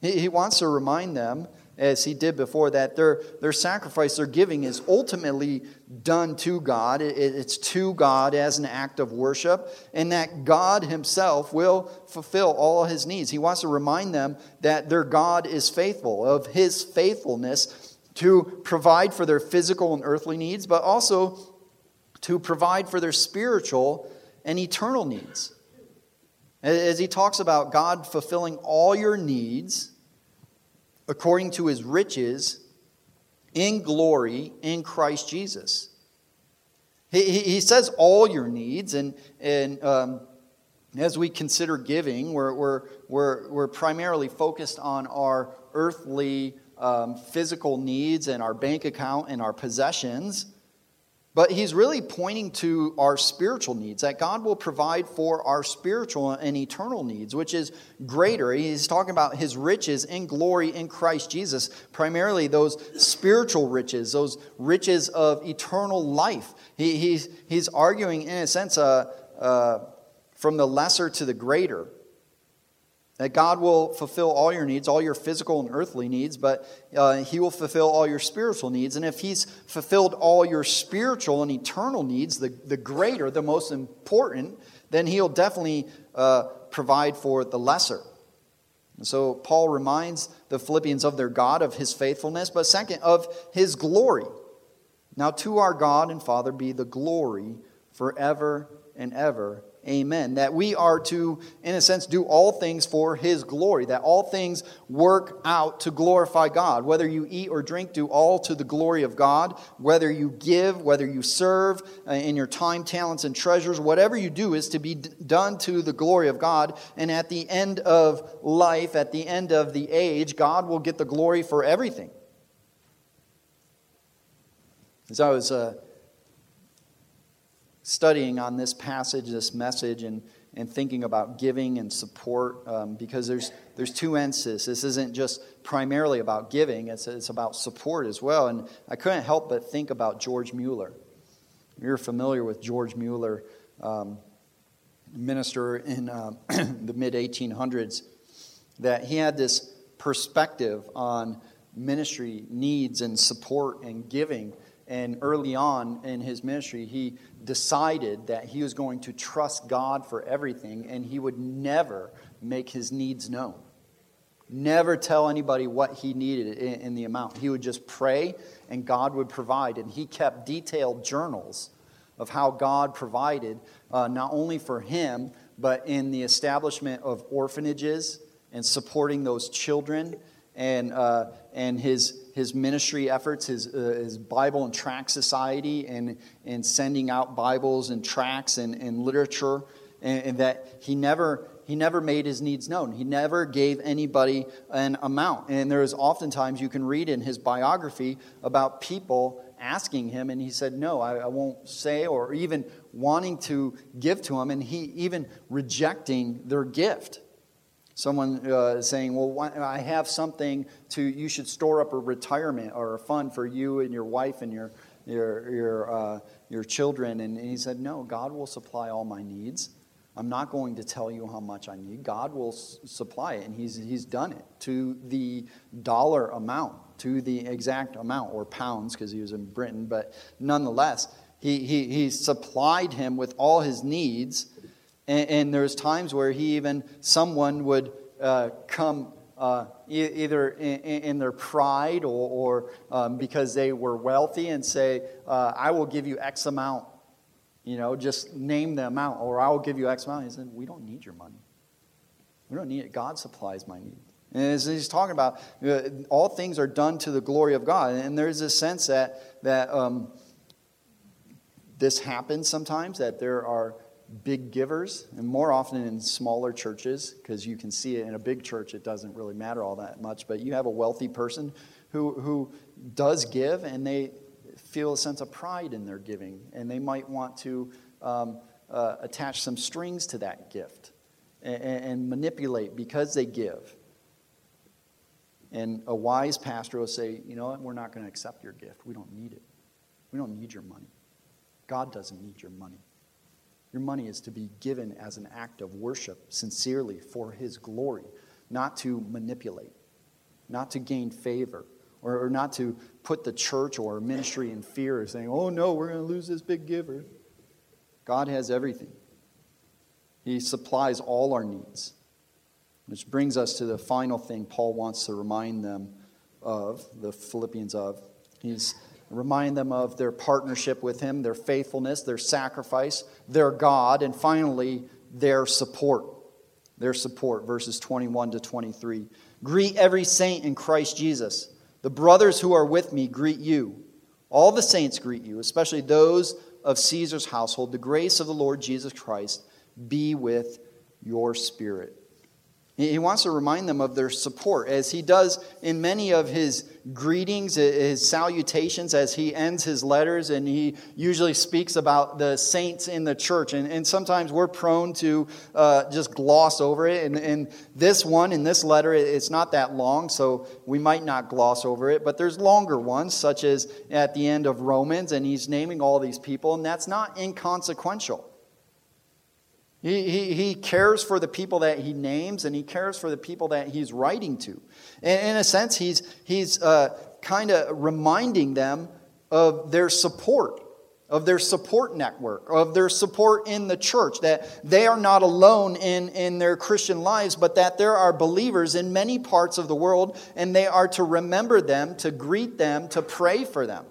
He wants to remind them as he did before, that their, their sacrifice, their giving, is ultimately done to God. It, it's to God as an act of worship, and that God himself will fulfill all his needs. He wants to remind them that their God is faithful, of his faithfulness to provide for their physical and earthly needs, but also to provide for their spiritual and eternal needs. As he talks about God fulfilling all your needs according to his riches in glory in Christ Jesus. He, he says all your needs, and, and um, as we consider giving, we're, we're, we're, we're primarily focused on our earthly um, physical needs and our bank account and our possessions. But he's really pointing to our spiritual needs, that God will provide for our spiritual and eternal needs, which is greater. He's talking about his riches in glory in Christ Jesus, primarily those spiritual riches, those riches of eternal life. He, he's, he's arguing, in a sense, uh, uh, from the lesser to the greater. That God will fulfill all your needs, all your physical and earthly needs, but uh, He will fulfill all your spiritual needs. And if He's fulfilled all your spiritual and eternal needs, the, the greater, the most important, then He'll definitely uh, provide for the lesser. And so Paul reminds the Philippians of their God, of His faithfulness, but second, of His glory. Now to our God and Father be the glory forever and ever. Amen. That we are to, in a sense, do all things for His glory, that all things work out to glorify God. Whether you eat or drink, do all to the glory of God. Whether you give, whether you serve uh, in your time, talents, and treasures, whatever you do is to be done to the glory of God. And at the end of life, at the end of the age, God will get the glory for everything. As I was uh, studying on this passage, this message, and, and thinking about giving and support, um, because there's, there's two emphases. This isn't just primarily about giving, it's, it's about support as well. And I couldn't help but think about George Mueller. You're familiar with George Mueller, um, minister in uh, *clears throat* the mid 1800s, that he had this perspective on ministry needs and support and giving and early on in his ministry, he decided that he was going to trust God for everything and he would never make his needs known. Never tell anybody what he needed in, the amount. He would just pray and God would provide. And he kept detailed journals of how God provided, uh, not only for him, but in the establishment of orphanages and supporting those children and, uh, and his, his ministry efforts, his, uh, his Bible and tract society, and, and sending out Bibles and tracts and, and literature, and, and that he never, he never made his needs known. He never gave anybody an amount. And there is oftentimes you can read in his biography about people asking him, and he said, No, I, I won't say, or even wanting to give to him, and he even rejecting their gift. Someone uh, saying, Well, I have something to, you should store up a retirement or a fund for you and your wife and your, your, your, uh, your children. And he said, No, God will supply all my needs. I'm not going to tell you how much I need. God will s- supply it, and he's, he's done it to the dollar amount, to the exact amount, or pounds, because he was in Britain. But nonetheless, he, he, he supplied him with all his needs and, and there's times where he even, someone would uh, come uh, e- either in, in, their pride or, or um, because they were wealthy and say, uh, I will give you X amount. You know, just name the amount, or I will give you X amount. He said, We don't need your money. We don't need it. God supplies my need. And he's talking about, uh, all things are done to the glory of God. And there's a sense that, that um, this happens sometimes, that there are big givers, and more often in smaller churches, because you can see it in a big church, it doesn't really matter all that much. But you have a wealthy person who, who does give, and they feel a sense of pride in their giving, and they might want to um, uh, attach some strings to that gift and, and manipulate because they give. And a wise pastor will say, you know what, we're not going to accept your gift. We don't need it. We don't need your money. God doesn't need your money. Your money is to be given as an act of worship, sincerely, for His glory, not to manipulate, not to gain favor, or, or not to put the church or ministry in fear, saying, oh no, we're going to lose this big giver. God has everything, He supplies all our needs. Which brings us to the final thing Paul wants to remind them of, the Philippians of. He's remind them of their partnership with Him, their faithfulness, their sacrifice, their God, and finally, their support. Their support, verses 21 to 23. Greet every saint in Christ Jesus. The brothers who are with me greet you. All the saints greet you, especially those of Caesar's household. The grace of the Lord Jesus Christ be with your spirit. He wants to remind them of their support, as he does in many of his greetings, his salutations, as he ends his letters, and he usually speaks about the saints in the church. And, and sometimes we're prone to uh, just gloss over it. And, and this one, in this letter, it's not that long, so we might not gloss over it. But there's longer ones, such as at the end of Romans, and he's naming all these people, and that's not inconsequential. He, he, he cares for the people that he names and he cares for the people that he's writing to. And in a sense, he's, he's uh, kind of reminding them of their support, of their support network, of their support in the church, that they are not alone in, in their Christian lives, but that there are believers in many parts of the world and they are to remember them, to greet them, to pray for them.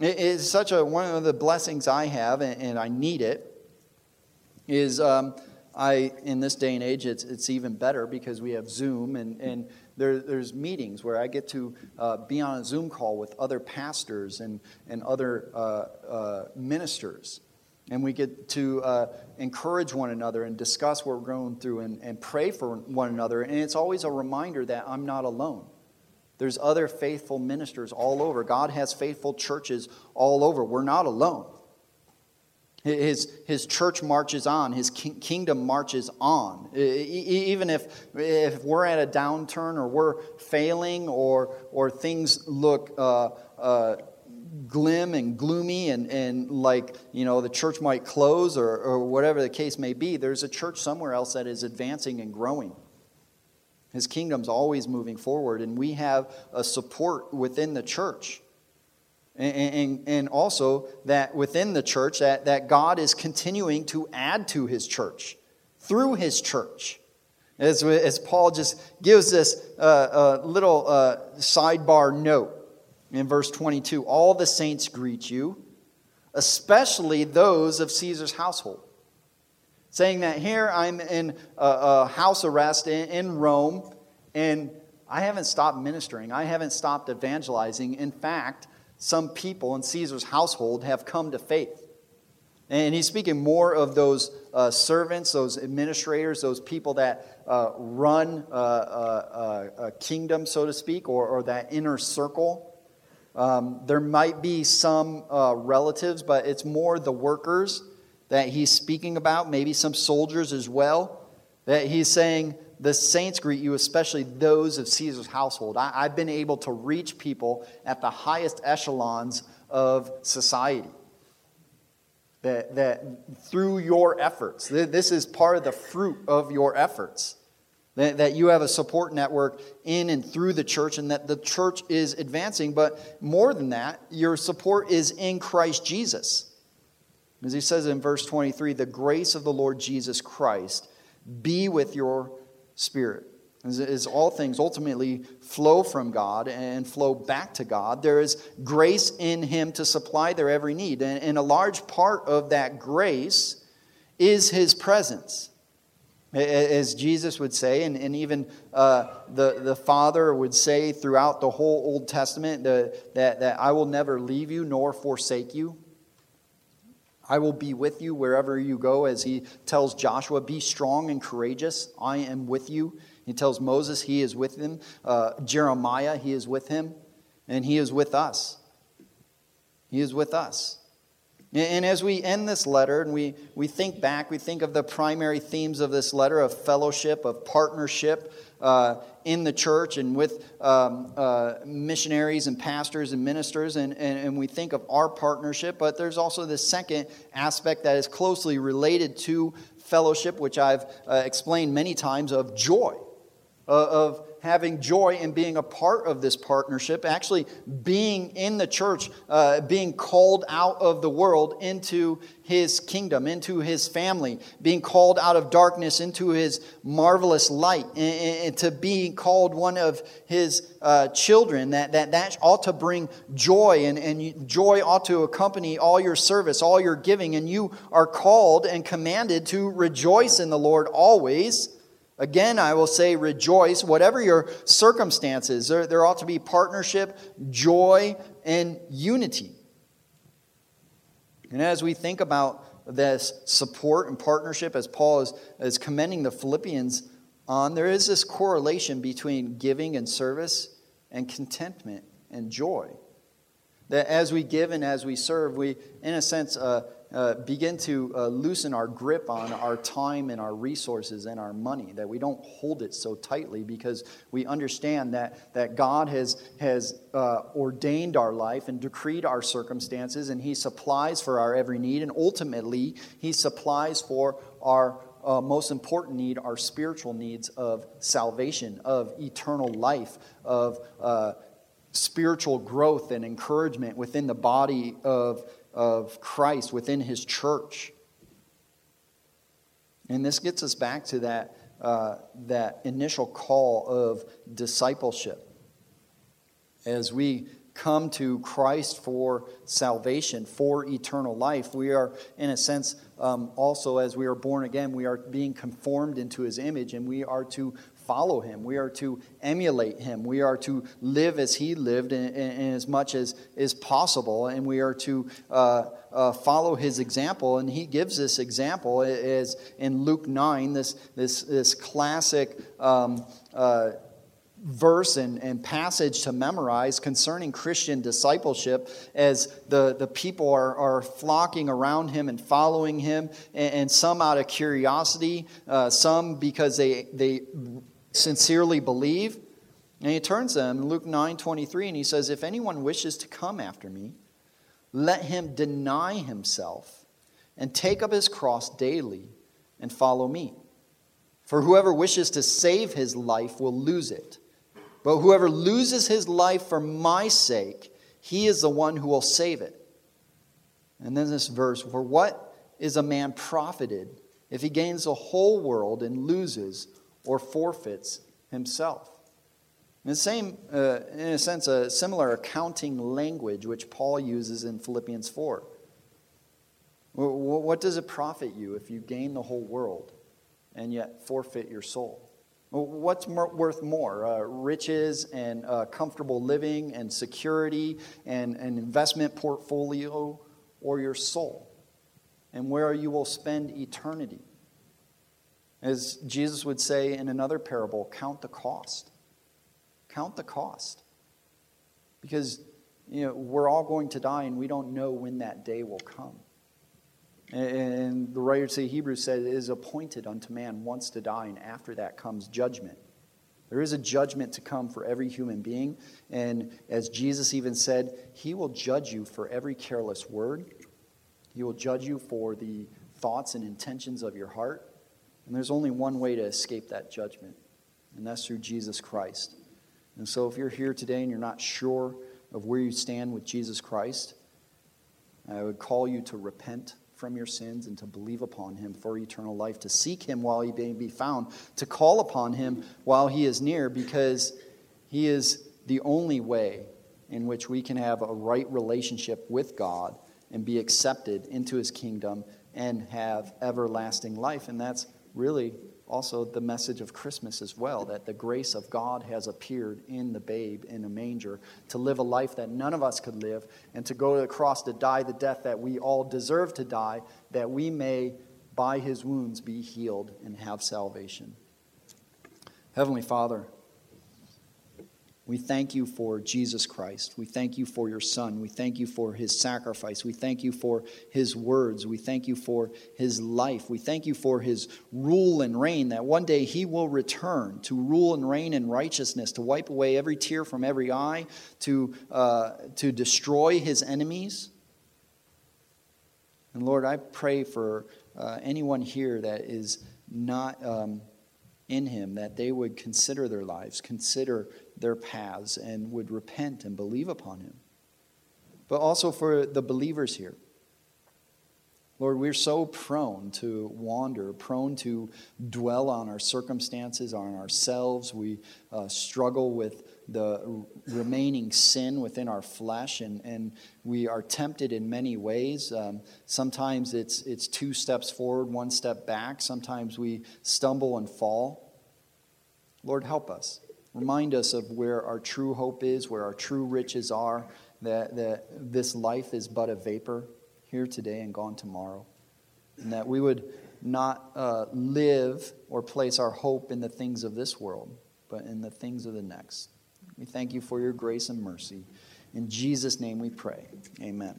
It is such a one of the blessings I have, and, and I need it. Is um, I in this day and age, it's it's even better because we have Zoom, and and there, there's meetings where I get to uh, be on a Zoom call with other pastors and and other uh, uh, ministers, and we get to uh, encourage one another and discuss what we're going through and, and pray for one another. And it's always a reminder that I'm not alone. There's other faithful ministers all over. God has faithful churches all over. We're not alone. His, his church marches on, his kingdom marches on. Even if, if we're at a downturn or we're failing or, or things look uh, uh, glim and gloomy and, and like you know the church might close or, or whatever the case may be, there's a church somewhere else that is advancing and growing. His kingdom's always moving forward, and we have a support within the church. And, and, also that within the church, that, that God is continuing to add to his church through his church. As, as Paul just gives this uh, uh, little uh, sidebar note in verse 22 All the saints greet you, especially those of Caesar's household saying that here I'm in a, a house arrest in, in Rome, and I haven't stopped ministering. I haven't stopped evangelizing. In fact, some people in Caesar's household have come to faith. And he's speaking more of those uh, servants, those administrators, those people that uh, run uh, uh a kingdom, so to speak, or, or that inner circle. Um, there might be some uh, relatives, but it's more the workers that he's speaking about, maybe some soldiers as well, that he's saying, the saints greet you, especially those of Caesar's household. I, have been able to reach people at the highest echelons of society. That, that through your efforts, this is part of the fruit of your efforts. That, that you have a support network in and through the church, and that the church is advancing. But more than that, your support is in Christ Jesus. As he says in verse 23, the grace of the Lord Jesus Christ be with your spirit. As, all things ultimately flow from God and flow back to God, there is grace in him to supply their every need. And, a large part of that grace is his presence. As Jesus would say, and, even uh, the, the Father would say throughout the whole Old Testament, that, that I will never leave you nor forsake you. I will be with you wherever you go, as he tells Joshua, Be strong and courageous. I am with you. He tells Moses, He is with him. Uh, Jeremiah, He is with him. And He is with us. He is with us. And as we end this letter and we, we think back, we think of the primary themes of this letter of fellowship, of partnership, uh, in the church and with um, uh, missionaries and pastors and ministers, and, and, and we think of our partnership, but there's also the second aspect that is closely related to fellowship, which I've uh, explained many times, of joy, uh, of having joy in being a part of this partnership, actually being in the church, uh, being called out of the world into his kingdom, into his family, being called out of darkness into his marvelous light, and, and to be called one of his uh, children, that, that, that ought to bring joy, and, and joy ought to accompany all your service, all your giving, and you are called and commanded to rejoice in the Lord always. Again, I will say rejoice, whatever your circumstances. There, there ought to be partnership, joy, and unity. And as we think about this support and partnership, as Paul is, is commending the Philippians on, there is this correlation between giving and service and contentment and joy. That as we give and as we serve, we, in a sense, uh, uh, begin to uh, loosen our grip on our time and our resources and our money, that we don't hold it so tightly because we understand that, that God has, has uh, ordained our life and decreed our circumstances, and He supplies for our every need, and ultimately, He supplies for our uh, most important need, our spiritual needs of salvation, of eternal life, of uh, spiritual growth and encouragement within the body of of Christ within his church. And this gets us back to that, uh, that initial call of discipleship. As we come to Christ for salvation, for eternal life. We are, in a sense, um, also as we are born again, we are being conformed into his image and we are to follow him. We are to emulate him. We are to live as he lived in, in, in as much as is possible. And we are to uh, uh, follow his example. And he gives this example as in Luke 9, this, this, this classic. Um, uh, verse and, and passage to memorize concerning Christian discipleship as the, the people are, are flocking around him and following him, and, and some out of curiosity, uh, some because they, they sincerely believe. And he turns them in Luke 9 23, and he says, If anyone wishes to come after me, let him deny himself and take up his cross daily and follow me. For whoever wishes to save his life will lose it but whoever loses his life for my sake, he is the one who will save it. And then this verse For what is a man profited if he gains the whole world and loses or forfeits himself? In the same, uh, in a sense, a similar accounting language which Paul uses in Philippians 4. What does it profit you if you gain the whole world and yet forfeit your soul? What's worth more? Uh, riches and uh, comfortable living and security and an investment portfolio or your soul? And where you will spend eternity? As Jesus would say in another parable, count the cost. Count the cost. Because you know, we're all going to die and we don't know when that day will come. And the writer to Hebrews said, It is appointed unto man once to die, and after that comes judgment. There is a judgment to come for every human being. And as Jesus even said, He will judge you for every careless word, He will judge you for the thoughts and intentions of your heart. And there's only one way to escape that judgment, and that's through Jesus Christ. And so if you're here today and you're not sure of where you stand with Jesus Christ, I would call you to repent from your sins and to believe upon him for eternal life, to seek him while he may be found, to call upon him while he is near, because he is the only way in which we can have a right relationship with God and be accepted into his kingdom and have everlasting life. And that's really also the message of Christmas as well that the grace of God has appeared in the babe in a manger to live a life that none of us could live and to go to the cross to die the death that we all deserve to die, that we may, by his wounds, be healed and have salvation. Heavenly Father, we thank you for Jesus Christ. We thank you for your Son. We thank you for his sacrifice. We thank you for his words. We thank you for his life. We thank you for his rule and reign, that one day he will return to rule and reign in righteousness, to wipe away every tear from every eye, to, uh, to destroy his enemies. And Lord, I pray for uh, anyone here that is not. Um, in him that they would consider their lives, consider their paths, and would repent and believe upon him. But also for the believers here. Lord, we're so prone to wander, prone to dwell on our circumstances, on ourselves. We uh, struggle with the remaining sin within our flesh, and, and we are tempted in many ways. Um, sometimes it's, it's two steps forward, one step back. Sometimes we stumble and fall. Lord, help us. Remind us of where our true hope is, where our true riches are, that, that this life is but a vapor here today and gone tomorrow. And that we would not uh, live or place our hope in the things of this world, but in the things of the next. We thank you for your grace and mercy. In Jesus' name we pray. Amen.